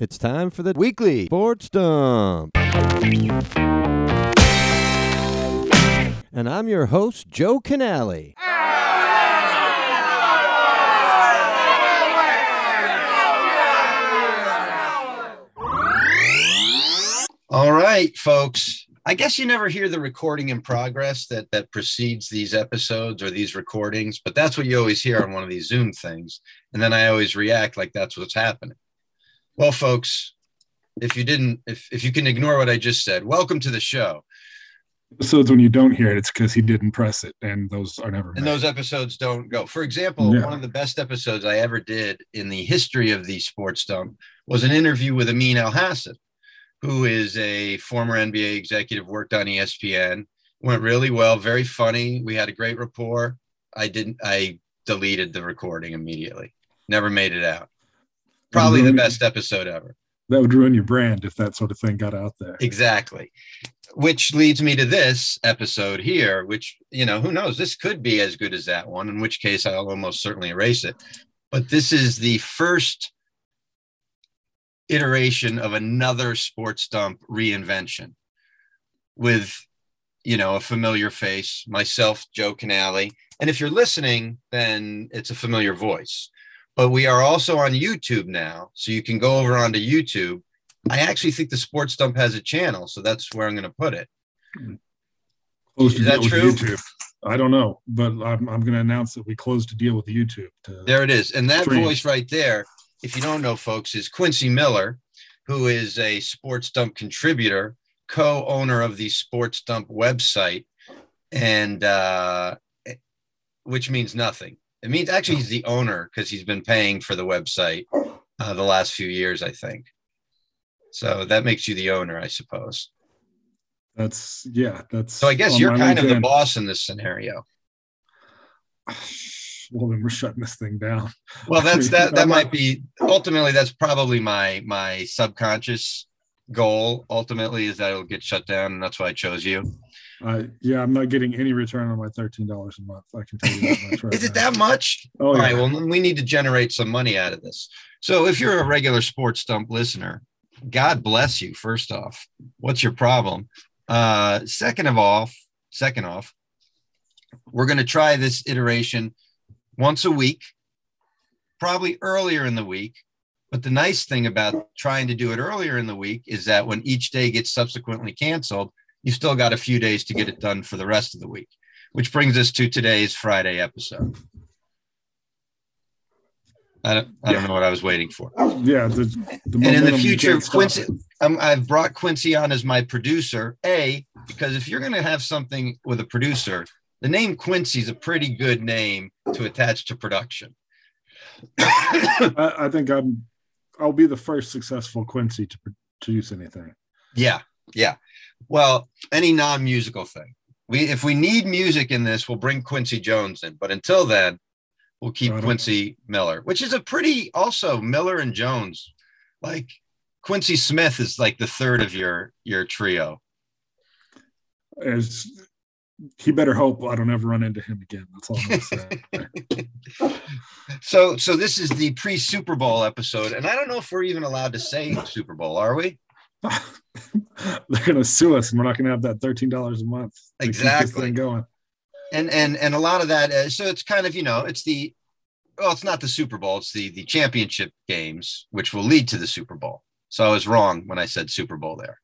It's time for the weekly sports dump. And I'm your host, Joe Canale. All right, folks. I guess you never hear the recording in progress that that precedes these episodes or these recordings, but that's what you always hear on one of these Zoom things. And then I always react like that's what's happening. Well, folks, if you didn't, if if you can ignore what I just said, welcome to the show. episodes when you don't hear it, it's because he didn't press it, and those are never. And those episodes don't go. For example, Yeah. one of the best episodes I ever did in the history of the sports dump was an interview with Amin Elhassan, who is a former NBA executive, worked on ESPN. Went really well, very funny. We had a great rapport. I didn't. I deleted the recording immediately. Never made it out. Probably the best episode ever. that would ruin your brand if that sort of thing got out there. Exactly. Which leads me to this episode here, which, you know, who knows? This could be as good as that one, in which case I'll almost certainly erase it. But this is the first iteration of another sports dump reinvention with, you know, a familiar face, myself, Joe Canale. And if you're listening, then it's a familiar voice. But we are also on YouTube now. So you can go over onto YouTube I actually think the Sports Dump has a channel, so that's where I'm going to put it. Closed a Is that deal with true? YouTube. I don't know, but I'm, I'm going to announce that we closed a deal with YouTube. To, There it is. And that Stream. voice right there, if you don't know, folks, is Quincy Miller, who is a Sports Dump contributor, co owner of the Sports Dump website, and uh, which means nothing. It means actually he's the owner because he's been paying for the website uh, the last few years, I think. So that makes you the owner, I suppose. That's yeah. That's So I guess you're kind of the boss in this scenario. Well, then we're shutting this thing down. Well, that's that. That might be ultimately. That's probably my my subconscious goal. Ultimately, is that it'll get shut down, and that's why I chose you. Uh, yeah, I'm not getting any return on my thirteen dollars a month. I can tell you that much right Is it now. that much? Oh, All yeah. right. Well, we need to generate some money out of this. So, if you're a regular Sports Dump listener, God bless you. First off, what's your problem? Uh, second of all, second off, we're going to try this iteration once a week, probably earlier in the week. But the nice thing about trying to do it earlier in the week is that when each day gets subsequently canceled, you still got a few days to get it done for the rest of the week, which brings us to today's Friday episode. I don't, I don't know what I was waiting for. Yeah, the, the And in the future, Quincy, um, I've brought Quincy on as my producer. A, because if you're going to have something with a producer, the name Quincy is a pretty good name to attach to production. I, I think I'm. I'll be the first successful Quincy to produce anything. yeah, yeah. Well, any non-musical thing. We if we need music in this, we'll bring Quincy Jones in. But until then, we'll keep it. Quincy Miller, which is a pretty also Miller and Jones. Like Quincy Smith is like the third of your your trio. As he better hope I don't ever run into him again. That's all I'm gonna say. so so this is the pre Super Bowl episode, and I don't know if we're even allowed to say Super Bowl, are we? They're gonna sue us, and we're not gonna have that thirteen dollars a month. to Exactly. going. And and and a lot of that, uh, so it's kind of you know it's the well, it's not the Super Bowl, it's the the championship games, which will lead to the Super Bowl. So I was wrong when I said Super Bowl there.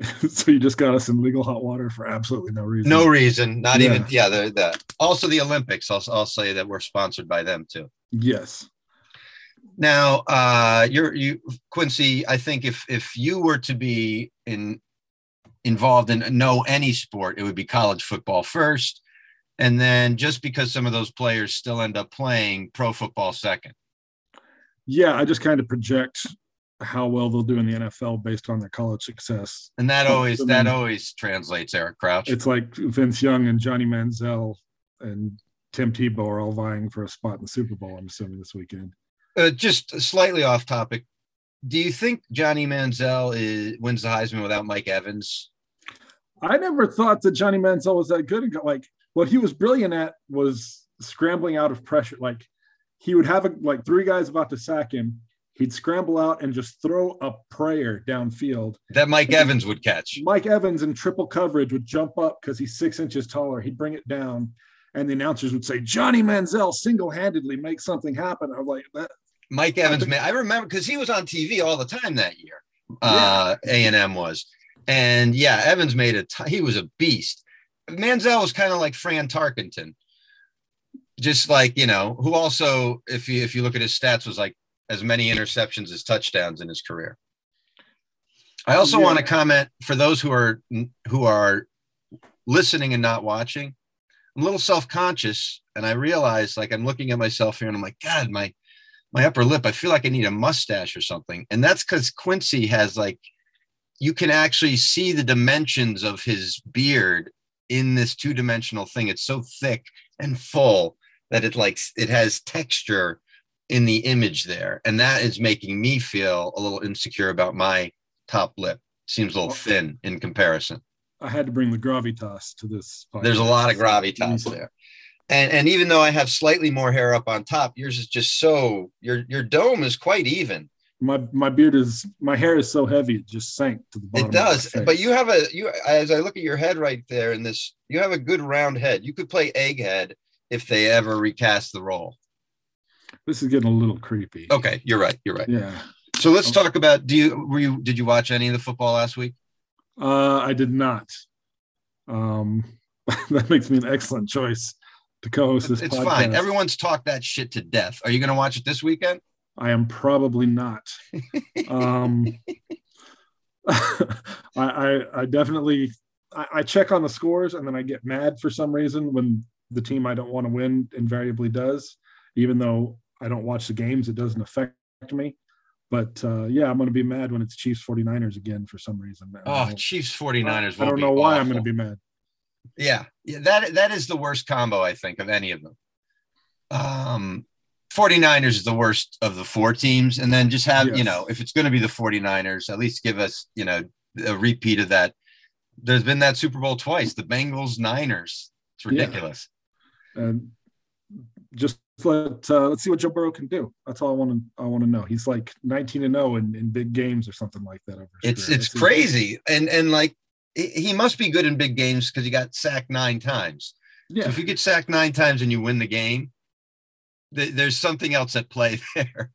so you just got us in legal hot water for absolutely no reason. No reason, not Yeah. even yeah. The, the also the Olympics. I'll I'll say that we're sponsored by them too. Yes. Now, uh, you're you Quincy. I think if if you were to be in involved in know any sport, it would be college football first, and then just because some of those players still end up playing pro football second. Yeah, I just kind of project how well they'll do in the NFL based on their college success. And that always I that always translates, Eric Crouch. It's like Vince Young and Johnny Manziel and Tim Tebow are all vying for a spot in the Super Bowl. I'm assuming this weekend. Uh, just slightly off topic. Do you think Johnny Manziel is wins the Heisman without Mike Evans? I never thought that Johnny Manziel was that good. And like what he was brilliant at was scrambling out of pressure. Like he would have a, like three guys about to sack him, He'd scramble out and just throw a prayer downfield. That Mike Evans would catch. Mike Evans in triple coverage would jump up because he's six inches taller. He'd bring it down, and the announcers would say, "Johnny Manziel single-handedly makes something happen." I'm like, that. Mike Evans, man, I remember because he was on TV all the time that year. Uh, A and M was, and yeah, Evans made a. T- he was a beast. Manziel was kind of like Fran Tarkenton, just like you know, who also, if you if you look at his stats, was like as many interceptions as touchdowns in his career. I also Yeah. want to comment for those who are who are listening and not watching. I'm a little self-conscious, and I realize like I'm looking at myself here, and I'm like, God, my my upper lip. I feel like I need a mustache or something, and that's because Quincy has like you can actually see the dimensions of his beard in this two-dimensional thing. It's so thick and full that it like it has texture in the image there, and that is making me feel a little insecure about my top lip. Seems a little thin in comparison. I had to bring the gravitas to this. There's a lot of gravitas there. And and even though I have slightly more hair up on top, yours is just so your your dome is quite even. My my beard is my hair is so heavy it just sank to the bottom. It does, but you have a you as I look at your head right there in this, you have a good round head. You could play egghead if they ever recast the role. this is getting a little creepy. Okay, you're right. You're right. Yeah. So let's talk about do you were you did you watch any of the football last week? Uh, I did not. Um, that makes me an excellent choice to co-host this It's podcast. fine. Everyone's talked that shit to death. Are you going to watch it this weekend? I am probably not. Um, I, I, I definitely I, I check on the scores and then I get mad for some reason when the team I don't want to win invariably does, even though I don't watch the games, it doesn't affect me. But uh, yeah, I'm going to be mad when it's Chiefs 49ers again for some reason. Oh, Chiefs 49ers. I don't know why I'm going to be mad. Yeah, yeah, that that is the worst combo I think of any of them. Um 49ers is the worst of the four teams and then just have, you know, if it's going to be the 49ers, at least give us, you know, a repeat of that. There's been that Super Bowl twice, the Bengals Niners. It's Yeah. ridiculous. and just let uh, let's see what Joe Burrow can do. That's all I want to I want to know. He's like 19 and 0 in, in big games or something like that. Over It's it's crazy. And and like he must be good in big games because he got sacked nine times. So Yeah, if you get sacked nine times and you win the game, th- there's something else at play there.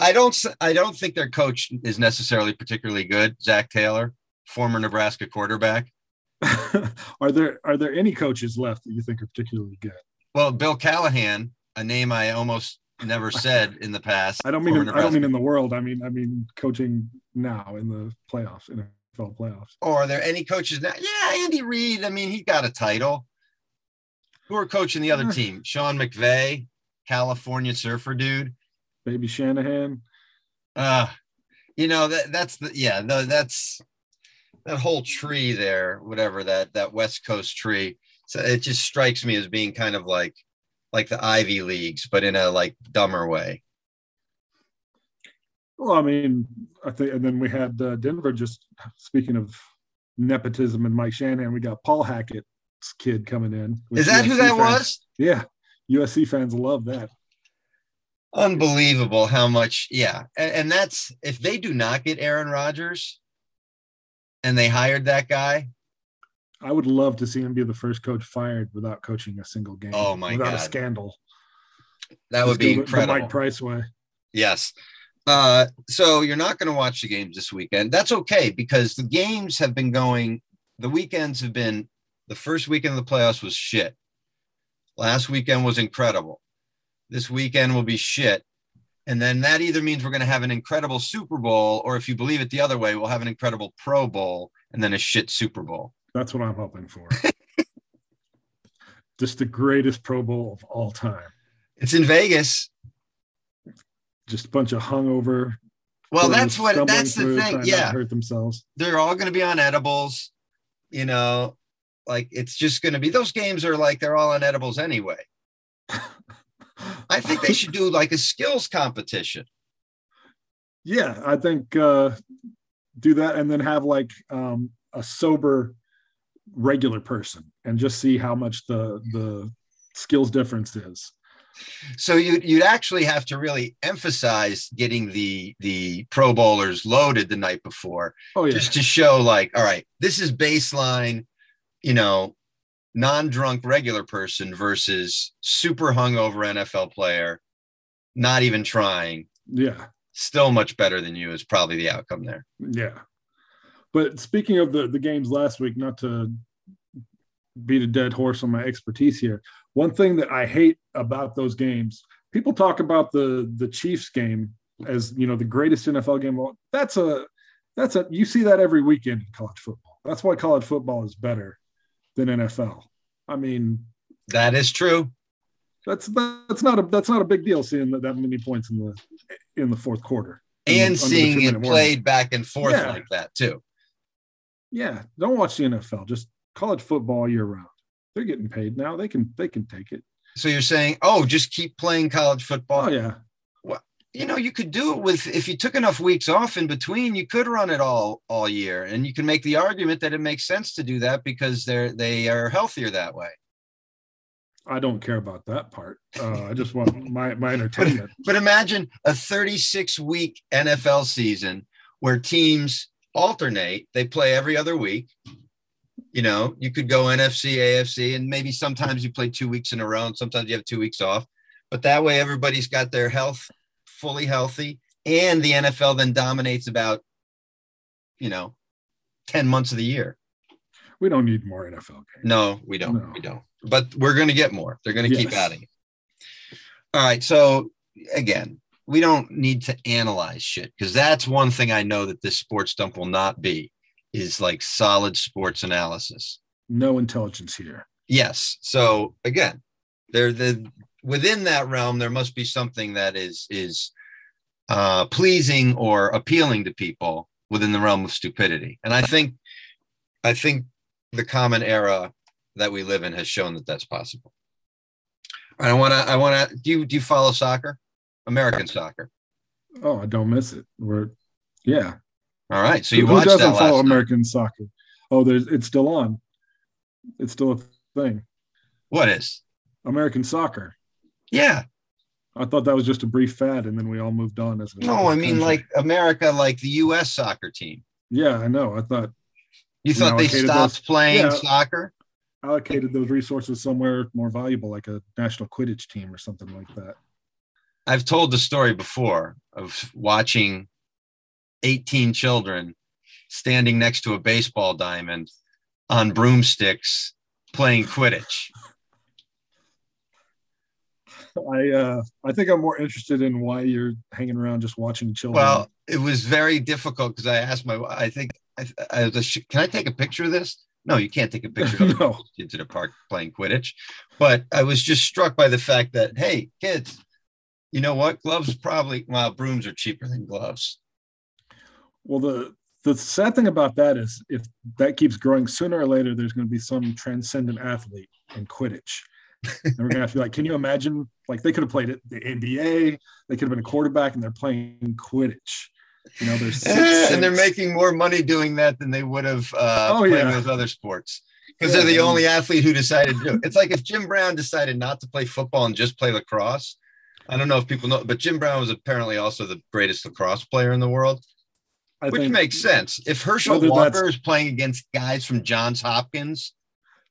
I don't. I don't think their coach is necessarily particularly good. Zac Taylor, former Nebraska quarterback. are there are there any coaches left that you think are particularly good? Well, Bill Callahan, a name I almost never said in the past. I don't mean in, I don't mean in the world. I mean I mean coaching now in the playoffs, NFL playoffs. Or are there any coaches now? Yeah, Andy Reid. I mean, he got a title. Who are coaching the other team? Sean McVay, California surfer dude. Baby Shanahan. Uh, you know that that's the yeah the, that's that whole tree there, whatever that that West Coast tree. So it just strikes me as being kind of like like the Ivy Leagues, but in a like dumber way. Well, I mean, I think, and then we had uh, Denver. Just speaking of nepotism and Mike Shanahan, we got Paul Hackett's kid coming in. Is that who that fans- was? Yeah, USC fans love that. Unbelievable how much, yeah. And, and that's if they do not get Aaron Rodgers and they hired that guy, I would love to see him be the first coach fired without coaching a single game. Oh, my without God. a scandal. that would be incredible. The Mike Price way. Yes. Uh, so you're not going to watch the games this weekend. That's okay because the games have been going, the weekends have been, the first weekend of the playoffs was shit. Last weekend was incredible. This weekend will be shit. And then that either means we're going to have an incredible Super Bowl, or if you believe it the other way, we'll have an incredible Pro Bowl and then a shit Super Bowl. That's what I'm hoping for. Just the greatest Pro Bowl of all time. It's in Vegas. Just a bunch of hungover. Well, that's what, that's the thing. trying not to Yeah. hurt themselves. they're all going to be on edibles you know like it's just going to be those games are like they're all on edibles anyway i think they should do like a skills competition yeah, I think uh, do that and then have like um, a sober regular person and just see how much the the skills difference is. So you'd, you'd actually have to really emphasize getting the the Pro Bowlers loaded the night before, Oh yeah, just to show like, all right, this is baseline, you know, non-drunk regular person versus super hungover NFL player, not even trying, yeah, still much better than you is probably the outcome there. yeah. But speaking of the the games last week, not to beat a dead horse on my expertise here, one thing that I hate about those games, people talk about the the Chiefs game as you know the greatest NFL game. Well, that's a that's a you see that every weekend in college football. That's why college football is better than NFL. I mean, That is true. that's that's not a that's not a big deal seeing that, that many points in the in the fourth quarter And seeing it warning. played back and forth Yeah. like that too. Yeah, don't watch the NFL. Just college football year round. They're getting paid now. They can they can take it. So you're saying, oh, just keep playing college football. Oh yeah, Well, you know, you could do it with if you took enough weeks off in between, you could run it all all year, and you can make the argument that it makes sense to do that because they're they are healthier that way. I don't care about that part. Uh, I just want my my entertainment. But imagine a 36 week NFL season where teams alternate; they play every other week. You know, you could go NFC, AFC, and maybe sometimes you play two weeks in a row, and sometimes you have two weeks off. But that way, everybody's got their health fully healthy, and the NFL then dominates about, you know, 10 months of the year. We don't need more NFL games. No, we don't. No. We don't. But we're going to get more. They're going to keep adding it. All right. So again, we don't need to analyze shit because that's one thing I know that this sports dump will not be is like solid sports analysis. No intelligence here. Yes. So again, there the within that realm there must be something that is is uh, pleasing or appealing to people within the realm of stupidity. And I think I think the common era that we live in has shown that that's possible. I want to I want to do you do you follow soccer? American soccer. Oh, I don't miss it. We're yeah. All right. So you Who watched doesn't that follow last night. American soccer? Oh, there's it's still on. It's still a thing. What is? American soccer. Yeah. I thought that was just a brief fad, and then we all moved on. As No, I mean country. like America, like the US soccer team. yeah, I know. I thought You thought they stopped those- playing Yeah. soccer? allocated those resources somewhere more valuable, like a national Quidditch team or something like that. I've told the story before of watching 18 children standing next to a baseball diamond on broomsticks playing Quidditch. I uh, I think I'm more interested in why you're hanging around just watching children. Well, it was very difficult because I asked my, I think, I, I was, a, can I take a picture of this? No, you can't take a picture of no, into the park playing Quidditch. But I was just struck by the fact that, hey, kids, you know what? Gloves probably, well, brooms are cheaper than gloves. Well the the sad thing about that is if that keeps growing, sooner or later there's going to be some transcendent athlete in Quidditch. and we're gonna have to be like, can you imagine? Like they could have played it the NBA, they could have been a quarterback, and they're playing Quidditch. You know, there's six, and they're making more money doing that than they would have uh, Oh, playing yeah. those other sports because Yeah, they're the only athlete who decided to do it. It's like if Jim Brown decided not to play football and just play lacrosse. I don't know if people know, but Jim Brown was apparently also the greatest lacrosse player in the world, I which think- makes sense. If Herschel Walker is playing against guys from Johns Hopkins,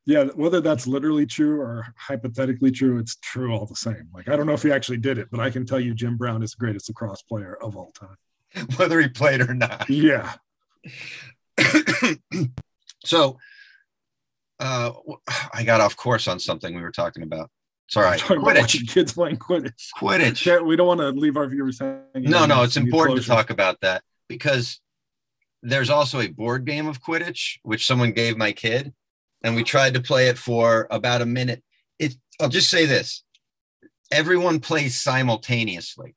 yeah, whether that's literally true or hypothetically true, it's true all the same. Like I don't know if he actually did it, but I can tell you Jim Brown is the greatest lacrosse player of all time. whether he played or not. Yeah. so uh, I got off course on something we were talking about. Sorry, all right. Talking about Quidditch. kids playing Quidditch. Quidditch. We don't want to leave our viewers hanging. No, no, it's important to talk about that because there's also a board game of Quidditch, which someone gave my kid, and we tried to play it for about a minute. It, I'll just say this everyone plays simultaneously.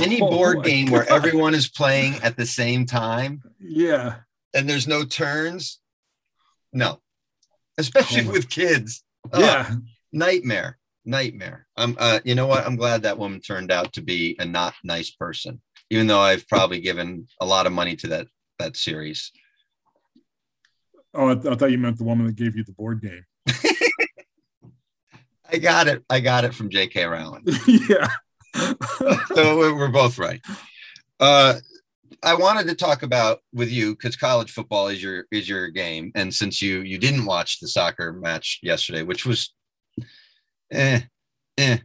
Any Oh, board my game where everyone is playing at the same time Yeah. and there's no turns, no, especially Oh with kids. Oh, Yeah. nightmare, nightmare. I'm, uh, you know what? I'm glad that woman turned out to be a not nice person, even though I've probably given a lot of money to that that series. Oh, I, I thought you meant the woman that gave you the board game. I got it. I got it from J.K. Rowling. yeah. so we're both right. Uh, I wanted to talk about with you because college football is your is your game, and since you you didn't watch the soccer match yesterday, which was, eh, eh,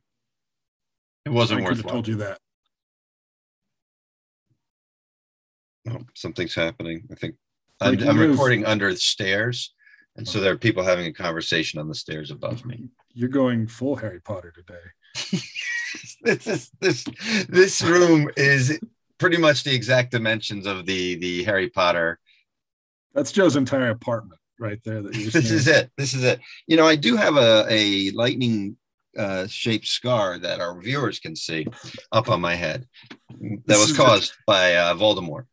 it wasn't I worth. have told you that. Oh, something's happening. I think I'm, I'm recording under the stairs, and so there are people having a conversation on the stairs above me. You're going full Harry Potter today. this is this this room is pretty much the exact dimensions of the the Harry Potter. That's Joe's entire apartment right there. That you just This is it. This is it. You know, I do have a a lightning uh, shaped scar that our viewers can see up on my head. That was caused by uh, Voldemort.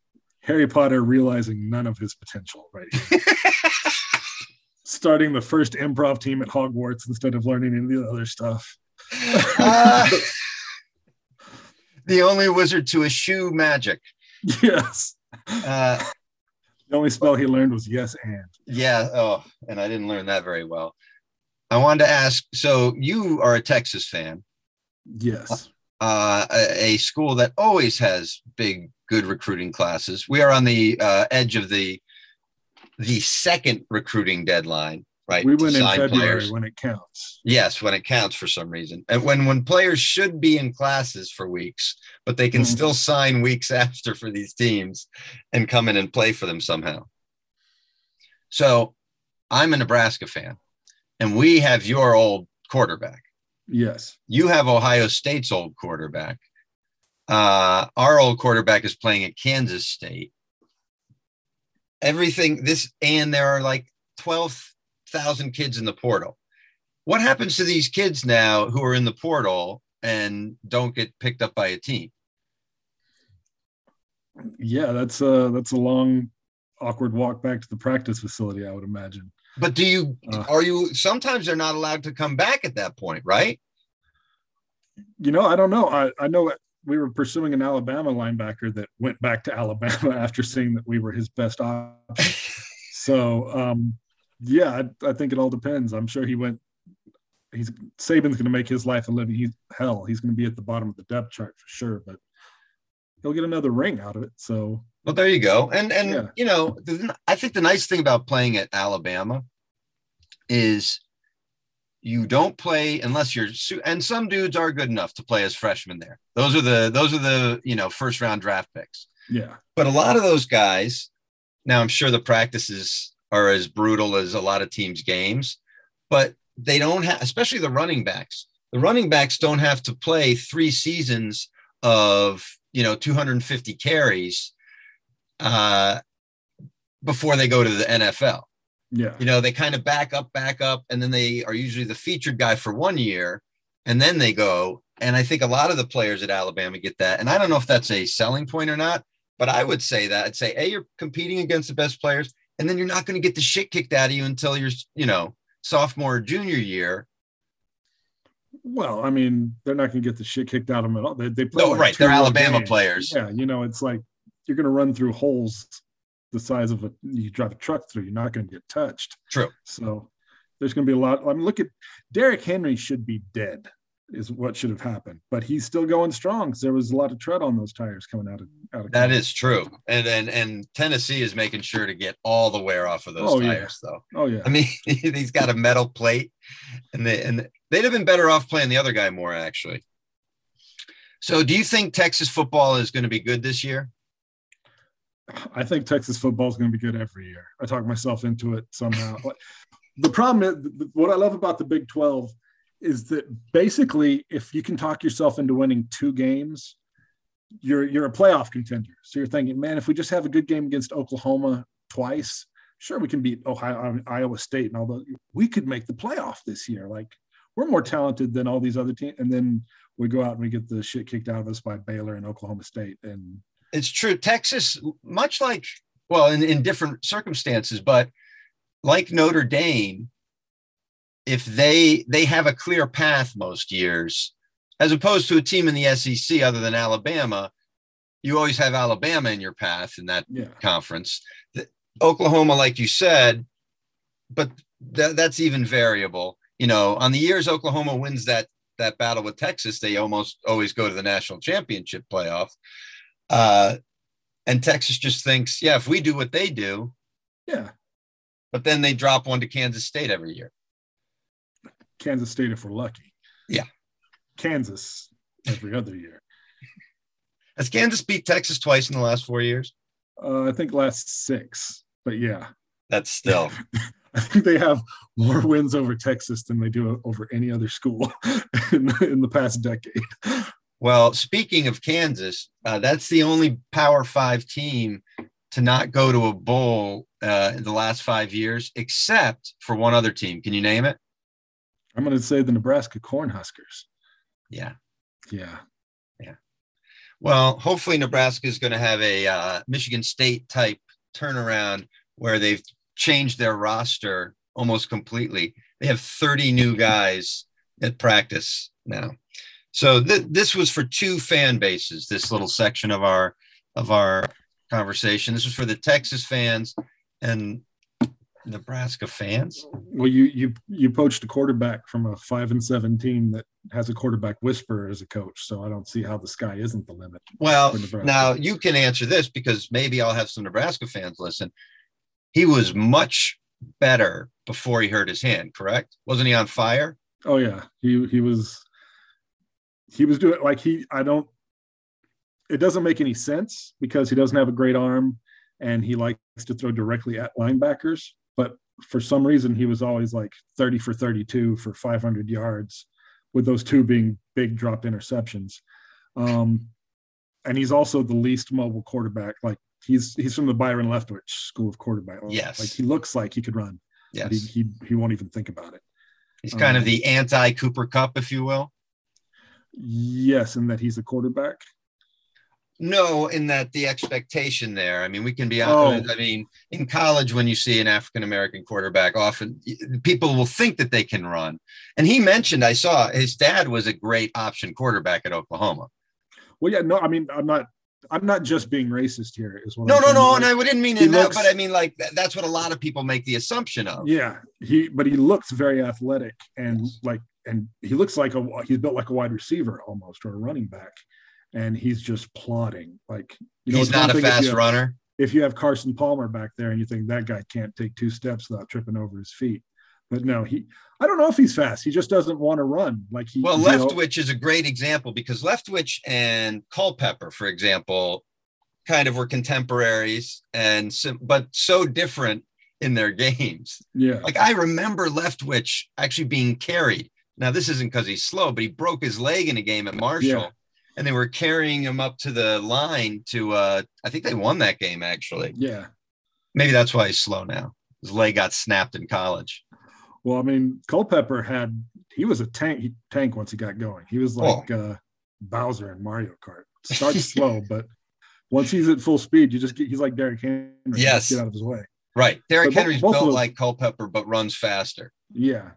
Harry Potter realizing none of his potential right here. Starting the first improv team at Hogwarts instead of learning any of the other stuff. Uh, the only wizard to eschew magic. Yes. Uh, The only spell he learned was yes and. Yeah. Oh, and I didn't learn that very well. I wanted to ask. So you are a Texas fan, Yes. uh, a, a school that always has big, good recruiting classes. We are on the uh, edge of the the second recruiting deadline, right? We went in February players. when it counts. Yes, when it counts for some reason, and when when players should be in classes for weeks, but they can Mhm. still sign weeks after for these teams and come in and play for them somehow. So, I'm a Nebraska fan, and we have your old quarterback. Yes. You have Ohio State's old quarterback. Uh, our old quarterback is playing at Kansas State. Everything this, and there are like twelve thousand kids in the portal. What happens to these kids now who are in the portal and don't get picked up by a team? Yeah, that's a that's a long, awkward walk back to the practice facility, I would imagine. But do you Uh. are you sometimes they're not allowed to come back at that point, right? You know, I don't know. I, I know we were pursuing an Alabama linebacker that went back to Alabama after seeing that we were his best option. So um, yeah, I, I think it all depends. I'm sure he went. He's Saban's going to make his life a living. He's hell. He's going to be at the bottom of the depth chart for sure, but he'll get another ring out of it. So Well, there you go. And and Yeah. you know, I think the nice thing about playing at Alabama is you don't play unless you're and some dudes are good enough to play as freshmen there. Those are the those are the, you know, first round draft picks. yeah, But a lot of those guys, now I'm sure the practices are as brutal as a lot of teams' games, but they don't have, especially the running backs. The running backs don't have to play three seasons of you know 250 carries uh, before they go to the NFL. Yeah, You know, they kind of back up, back up, and then they are usually the featured guy for one year, and then they go. And I think a lot of the players at Alabama get that. And I don't know if that's a selling point or not, but I would say that I'd say, hey, you're competing against the best players, and then you're not going to get the shit kicked out of you until you're, you know, sophomore or junior year. Well, I mean, they're not going to get the shit kicked out of them at all. They, they play No, like right. They're Alabama games. players. Yeah, you know, it's like you're going to run through holes the size of a you drive a truck through. You're not going to get touched. True. So there's going to be a lot. I mean, look at Derrick Henry should be dead, is what should have happened, but he's still going strong because there was a lot of tread on those tires coming out of out of. That is true. And and and Tennessee is making sure to get all the wear off of those Oh, yeah. tires, though. Oh yeah. I mean, he's got a metal plate, and they and they'd have been better off playing the other guy more actually. So, do you think Texas football is going to be good this year? I think Texas football is going to be good every year. I talk myself into it somehow. The problem is what I love about the Big 12 is that basically, if you can talk yourself into winning two games, you're you're a playoff contender. So you're thinking, man, if we just have a good game against Oklahoma twice, sure we can beat Ohio, Iowa State, and although we could make the playoff this year, like we're more talented than all these other teams. And then we go out and we get the shit kicked out of us by Baylor and Oklahoma State, and It's true. Texas, much like well, in, in different circumstances, but like Notre Dame, if they they have a clear path most years, as opposed to a team in the SEC other than Alabama, you always have Alabama in your path in that yeah. conference. The, Oklahoma, like you said, but tha- that's even variable. you know, on the years Oklahoma wins that that battle with Texas, they almost always go to the national championship playoff. Uh, and Texas just thinks, yeah, if we do what they do, Yeah. but then they drop one to Kansas State every year. Kansas State if we're lucky. Yeah. Kansas every other year. Has Kansas beat Texas twice in the last four years? Uh, I think last six, but yeah, That's still I think they have more wins over Texas than they do over any other school in, in the past decade. Well. Speaking of Kansas, uh, that's the only Power Five team to not go to a bowl uh, in the last five years, except for one other team. Can you name it? I'm going to say the Nebraska Cornhuskers. Yeah. Yeah. Yeah. Well, hopefully Nebraska is going to have a uh, Michigan State type turnaround where they've changed their roster almost completely. They have 30 new guys at practice now. So th- this was for two fan bases. This little section of our of our conversation. This was for the Texas fans and Nebraska fans. Well, you you you poached a quarterback from a five and seven team that has a quarterback whisperer as a coach. So I don't see how the sky isn't the limit. Well, now you can answer this because maybe I'll have some Nebraska fans listen. He was much better before he hurt his hand, correct? Wasn't he on fire? Oh yeah, he he was he was doing like he I don't it doesn't make any sense because he doesn't have a great arm and he likes to throw directly at linebackers, but for some reason he was always like 30 for 32 for 500 yards with those two being big drop interceptions. Um and he's also the least mobile quarterback like he's he's from the Byron Leftwich school of quarterback. Yes. Like he looks like he could run. But he, Yes. he he won't even think about it. He's kind of um, the anti Cooper Kupp, if you will. Yes, and that he's a quarterback. No, in that the expectation there. I mean, we can be Oh. I mean, in college, when you see an African American quarterback, often people will think that they can run. And he mentioned, I saw his dad was a great option quarterback at Oklahoma. Well, yeah, no, I mean, I'm not, I'm not just being racist here. Is what No, I'm no, no. Like, And I didn't mean he in that, but I mean, like, that's what a lot of people make the assumption of. yeah, he, but he looks very athletic and like, and he looks like a, he's built like a wide receiver almost or a running back, and he's just plodding. Like, you know, He's not a if fast you have- runner. If you have Carson Palmer back there and you think that guy can't take two steps without tripping over his feet, but no, he, I don't know if he's fast. He just doesn't want to run. Like he, Well, you know- Leftwich is a great example because Leftwich and Culpepper, for example, kind of were contemporaries and but so different in their games. yeah, Like I remember Leftwich actually being carried. Now this isn't because he's slow, but he broke his leg in a game at Marshall, Yeah. and they were carrying him up to the line to. uh I think they won that game actually. yeah. Maybe that's why he's slow now. His leg got snapped in college. Well, I mean, Culpepper had he was a tank he, tank once he got going. He was like uh, Bowser in Mario Kart. Starts slow, but once he's at full speed, you just get he's like Derrick Henry. Yes. get out of his way. Right. Derrick But Henry's both built like Culpepper, but runs faster. Yeah,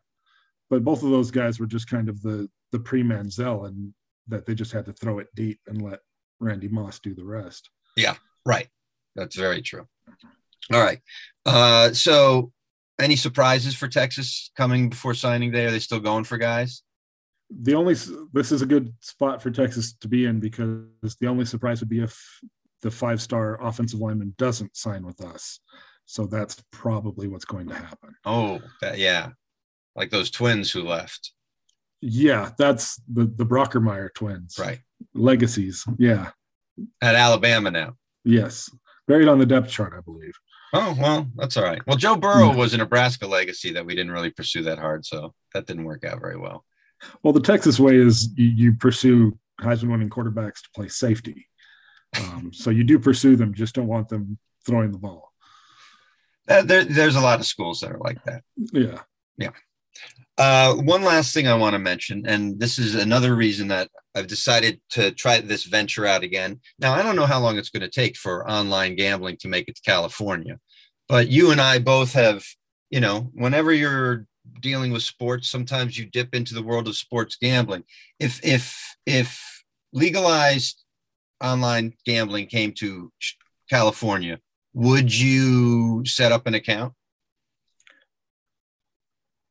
but both of those guys were just kind of the the pre Manziel, and that they just had to throw it deep and let Randy Moss do the rest. Yeah, right. That's very true. All right. Uh, so any surprises for Texas coming before signing day? Are they still going for guys? The only this is a good spot for Texas to be in because the only surprise would be if the five star offensive lineman doesn't sign with us. So that's probably what's going to happen. Oh, that, yeah. Like those twins who left. Yeah, that's the the Brockermeyer twins. Right. Legacies. Yeah. At Alabama now. Yes. Buried on the depth chart, I believe. Oh, well, that's all right. Well, Joe Burrow Yeah. was a Nebraska legacy that we didn't really pursue that hard. So that didn't work out very well. Well, the Texas way is you, you pursue Heisman winning quarterbacks to play safety. Um, so you do pursue them, just don't want them throwing the ball. Uh, there, there's a lot of schools that are like that. Yeah. Yeah. Uh, one last thing I want to mention, and this is another reason that I've decided to try this venture out again. Now, I don't know how long it's going to take for online gambling to make it to California, but you and I both have, you know, whenever you're dealing with sports, sometimes you dip into the world of sports gambling. If if if legalized online gambling came to California, would you set up an account?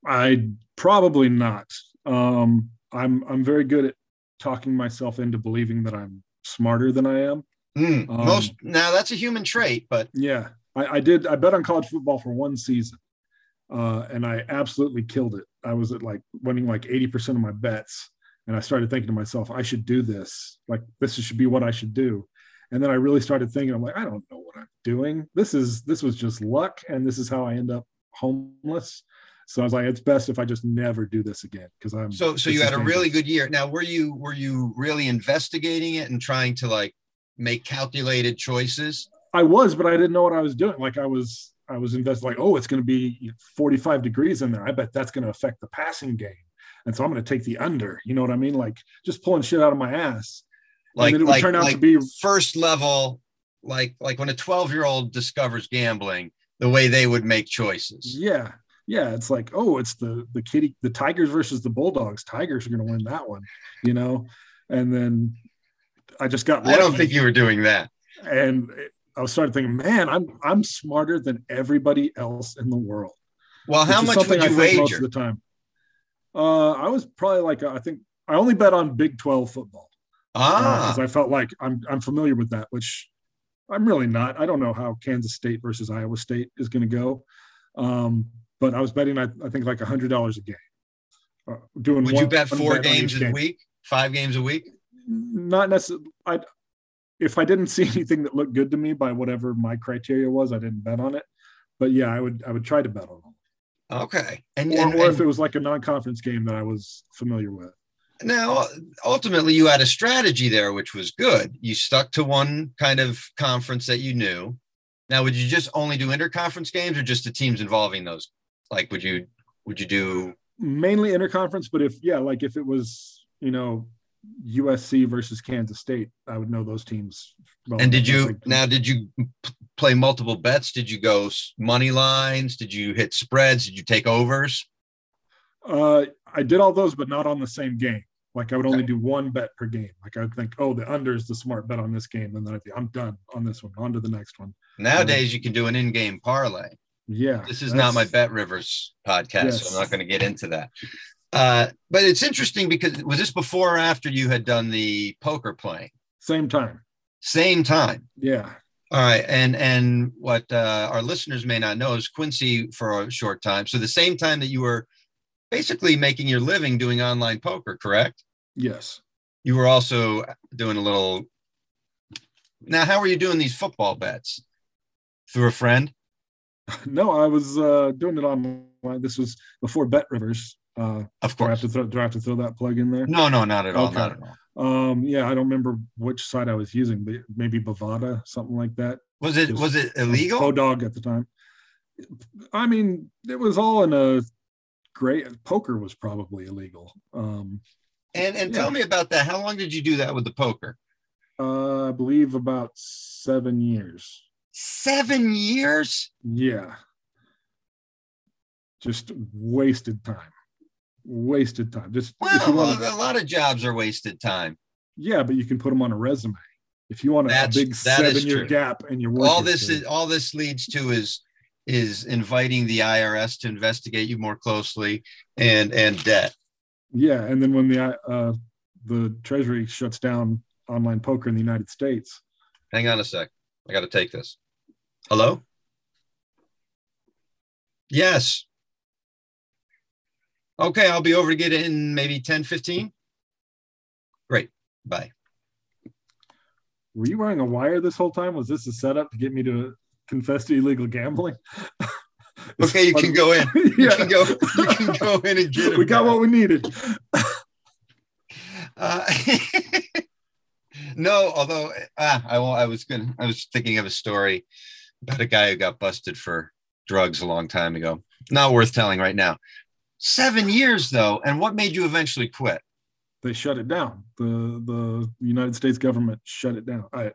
I Probably not. Um, I'm I'm very good at talking myself into believing that I'm smarter than I am. Mm, Um, most now that's a human trait, but Yeah, I, I did. I bet on college football for one season, uh, and I absolutely killed it. I was at like winning like eighty percent of my bets, and I started thinking to myself, I should do this. Like this should be what I should do. And then I really started thinking, I'm like, I don't know what I'm doing. This is this was just luck, and this is how I end up homeless. So I was like, it's best if I just never do this again because I'm. so so you had a really good year. Now were you were you really investigating it and trying to like make calculated choices? I was, but I didn't know what I was doing. Like I was, I was invested. Like, oh, it's going to be 45 degrees in there. I bet that's going to affect the passing game, and so I'm going to take the under. You know what I mean? Like just pulling shit out of my ass. Like then it would like, turn out to be- first level, like like when a 12 year old discovers gambling, the way they would make choices. Yeah, yeah. It's like, oh, it's the the kitty, the Tigers versus the Bulldogs. Tigers are going to win that one. You know, and then I just got. I don't think you were doing that. and I started thinking, man, I'm I'm smarter than everybody else in the world. Well, how much would you think most wager? of the time? Uh, I was probably like I think I only bet on Big Twelve football Ah, because I felt like I'm I'm familiar with that, which I'm really not. I don't know how Kansas State versus Iowa State is going to go, um, but I was betting I, I think like a hundred dollars a game. Uh, doing would you bet four each games a game. week, five games a week? Not necessarily. I if I didn't see anything that looked good to me by whatever my criteria was, I didn't bet on it. But yeah, I would I would try to bet on them. Okay, and, Or, and, or if and it was like a non-conference game that I was familiar with. now ultimately you had a strategy there, which was good. You stuck to one kind of conference that you knew. Now, would you just only do interconference games, or just the teams involving those? Like, would you would you do? Mainly interconference, but if yeah, like if it was you know USC versus Kansas State, I would know those teams. Well, And did you like- now? Did you play multiple bets? Did you go money lines? Did you hit spreads? Did you take overs? Uh, I did all those, but not on the same game. Like I would only do one bet per game. Like I'd think, oh, the under is the smart bet on this game, and then I'd be, I'm done on this one. On to the next one. Nowadays, you can do an in-game parlay. Yeah. This is not my Bet Rivers podcast, so I'm not going to get into that. Uh, but it's interesting because was this before or after you had done the poker playing? Same time. Same time. Yeah. All right, and and what uh, our listeners may not know is Quincy for a short time. So the same time that you were basically making your living doing online poker, correct? Yes. You were also doing a little. Now, how were you doing these football bets? Through a friend? No, I was uh, doing it online. This was before BetRivers. Uh, Of do I have course. to throw? Do I have to throw that plug in there? No, no, not at all. Okay. Not at all. Um, yeah, I don't remember which site I was using, but maybe Bovada, something like that. Was it was it illegal? Oh, dog at the time. I mean, it was all in a great poker was probably illegal. Um, And and Yeah. tell me about that. How long did you do that with the poker? uh, I believe about seven years. Seven years. Yeah. Just wasted time. Wasted time. Just if you Well, want a lot of jobs are wasted time. yeah, but you can put them on a resume. If you want a, That's- big seven year true. gap in your work, All this is all this leads to is is inviting the IRS to investigate you more closely and and debt. yeah. And then when the uh, the Treasury shuts down online poker in the United States, Hang on a sec. I got to take this. Hello? Yes. Okay, I'll be over to get it in maybe 10, 15. Great. Bye. were you wearing a wire this whole time? Was this a setup to get me to confess to illegal gambling? Okay, you can go in. You yeah. can go, you can go in and get it. we got what we needed. Uh, no, although ah, I, I was going I was thinking of a story about a guy who got busted for drugs a long time ago. Not worth telling right now. Seven years though, and what made you eventually quit? They shut it down. The the United States government shut it down. I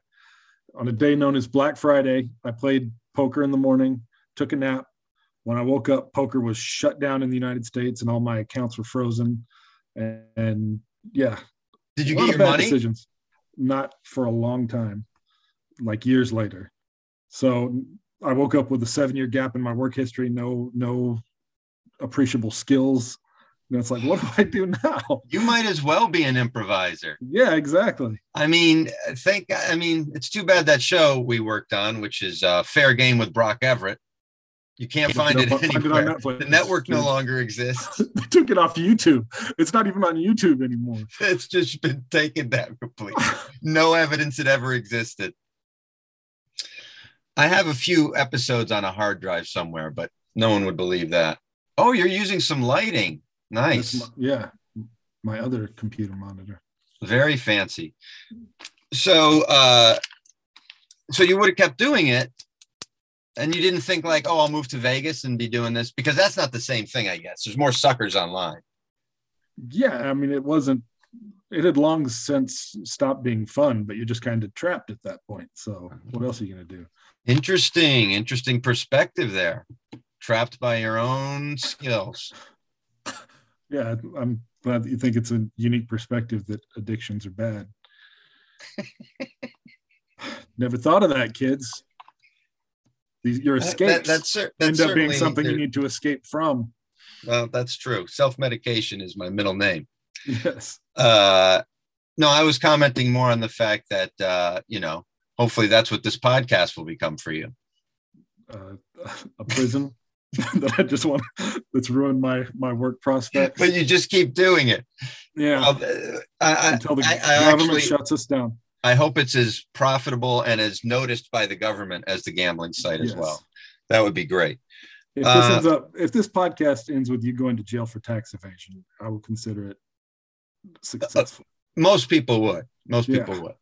on a day known as Black Friday, I played poker in the morning, took a nap. When I woke up, poker was shut down in the United States and all my accounts were frozen. And, and yeah, Did you get your money? Decisions. Not for a long time, like years later. So I woke up with a seven year gap in my work history, no, no appreciable skills. And it's like, what do I do now? You might as well be an improviser. Yeah, exactly. I mean, think. I mean, it's too bad that show we worked on, which is uh, Fair Game with Brock Everett. You can't find it, Find it anywhere. Netflix. the network no longer exists. They took it off YouTube. It's not even on YouTube anymore. It's just been taken down completely. No evidence it ever existed. I have a few episodes on a hard drive somewhere, but no one would believe that. Oh, you're using some lighting. Nice. My- yeah, my other computer monitor. Very fancy. So uh so you would have kept doing it and you didn't think like, oh, I'll move to Vegas and be doing this because that's not the same thing, I guess. There's more suckers online. Yeah, I mean, it wasn't. It had long since stopped being fun, but you're just kind of trapped at that point. So what else are you gonna do? Interesting, interesting perspective there. Trapped by your own skills. Yeah, I'm glad that you think it's a unique perspective that addictions are bad. Never thought of that, kids. Your That- escapes that- that's end up being something you need to escape from. Well, that's true. Self-medication is my middle name. Yes. Uh no, I was commenting more on the fact that uh, you know, hopefully that's what this podcast will become for you. Uh, a prison that I just want that's ruined my my work prospects. But you just keep doing it. Yeah. Well, uh, I, I, until the I- I government actually- shuts us down. I hope it's as profitable and as noticed by the government as the gambling site as well. That would be great. If this Uh, ends up, if this podcast ends with you going to jail for tax evasion, I will consider it successful. Most people would. Most Yeah. people would.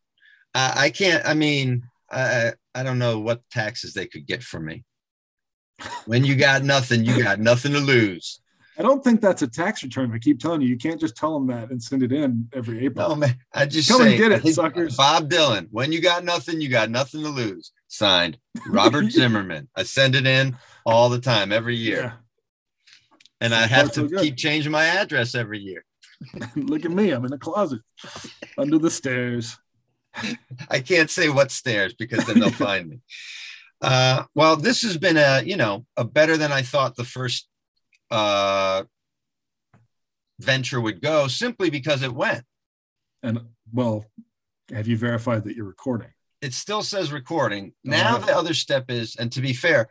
I, I can't. I mean, I I don't know what taxes they could get from me. When you got nothing, you got nothing to lose. I don't think that's a tax return. I keep telling you, you can't just tell them that and send it in every April. No man, I just Come and get it, suckers. Bob Dylan. When you got nothing, you got nothing to lose. Signed, Robert Zimmerman. I send it in all the time, every year, Yeah. and I have so to good. keep changing my address every year. Look at me. I'm in a closet under the stairs. I can't say what stairs because then they'll find me. Uh, well, this has been a you know a better than I thought the first uh, venture would go, simply because it went. And well, have you verified that you're recording? It still says recording. Now right. the other step is, and to be fair,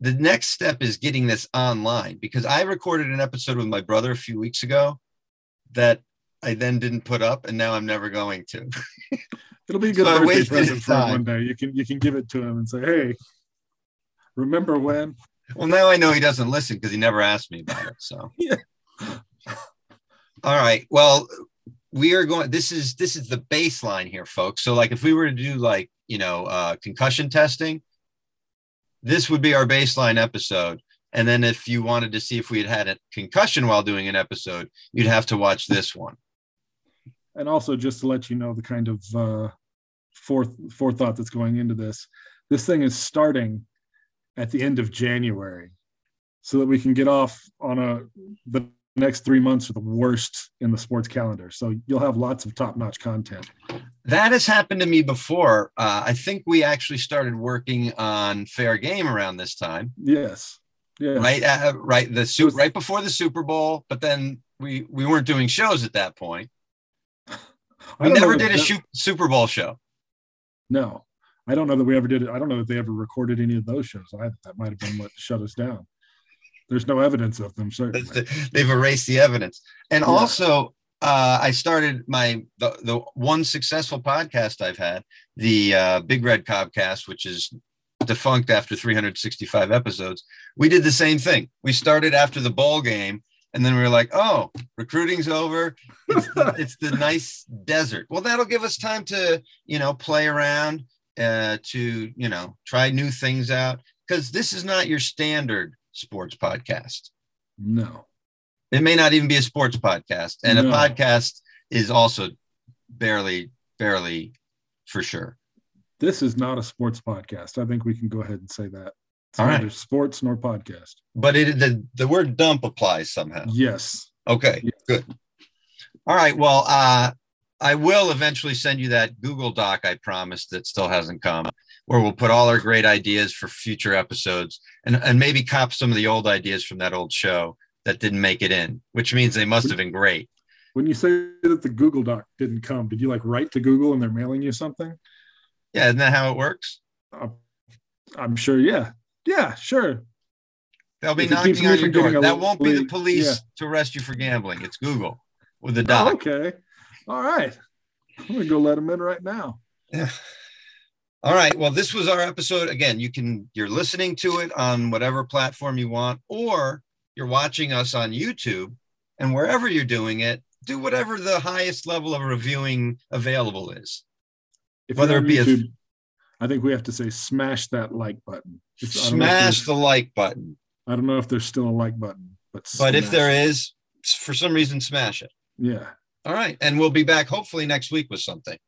the next step is getting this online because I recorded an episode with my brother a few weeks ago that I then didn't put up, and now I'm never going to. It'll be a good So birthday present for him one day. You can you can give it to him and say, "Hey, remember when?" Well, now I know he doesn't listen because he never asked me about it. So, Yeah. all right. Well, we are going. This is this is the baseline here, folks. So, like, if we were to do like you know uh, concussion testing, this would be our baseline episode. And then, if you wanted to see if we had had a concussion while doing an episode, you'd have to watch this one. And also, just to let you know, the kind of uh, foreth forethought that's going into this. This thing is starting at the end of January, so that we can get off on a the next three months are the worst in the sports calendar. So you'll have lots of top notch content. That has happened to me before. Uh, I think we actually started working on Fair Game around this time. Yes. Yeah. right uh, right the su- was- right before the super bowl but then we we weren't doing shows at that point we never did a shoot, super bowl show No, I don't know that we ever did it. I don't know that they ever recorded any of those shows either. That might have been what shut us down. There's no evidence of them, certainly. They've erased the evidence and Yeah. also uh, i started my the, the one successful podcast i've had the uh, big red cobcast which is defunct after 365 episodes we did the same thing we started after the bowl game and then we were like oh recruiting's over it's the, it's the nice desert well that'll give us time to you know play around uh to you know try new things out because this is not your standard sports podcast No. it may not even be a sports podcast and No. a podcast is also barely barely for sure This is not a sports podcast. I think we can go ahead and say that. It's All right. neither sports nor podcast. but it the, the word dump applies somehow Yes. okay Yeah. good all right well uh i will eventually send you that google doc i promised that still hasn't come where we'll put all our great ideas for future episodes and and maybe cop some of the old ideas from that old show that didn't make it in, which means they must have been great. When you say that the Google Doc didn't come, did you like write to Google and they're mailing you something? Yeah, isn't that how it works? Uh, I'm sure. Yeah. Yeah, sure. They'll be If knocking on your door. That won't be the police yeah. to arrest you for gambling. It's Google with the Oh, doc. okay. All right. I'm gonna go let them in right now. Yeah. All right. Well, this was our episode. Again, you can you're listening to it on whatever platform you want, or you're watching us on YouTube, and wherever you're doing it, do whatever the highest level of reviewing available is. If Whether it be a- YouTube, I think we have to say smash that like button. It's- I don't know if Smash the like button. I don't know if there's still a like button, but But if there it. is, for some reason, smash it. yeah. All right. And we'll be back hopefully next week with something.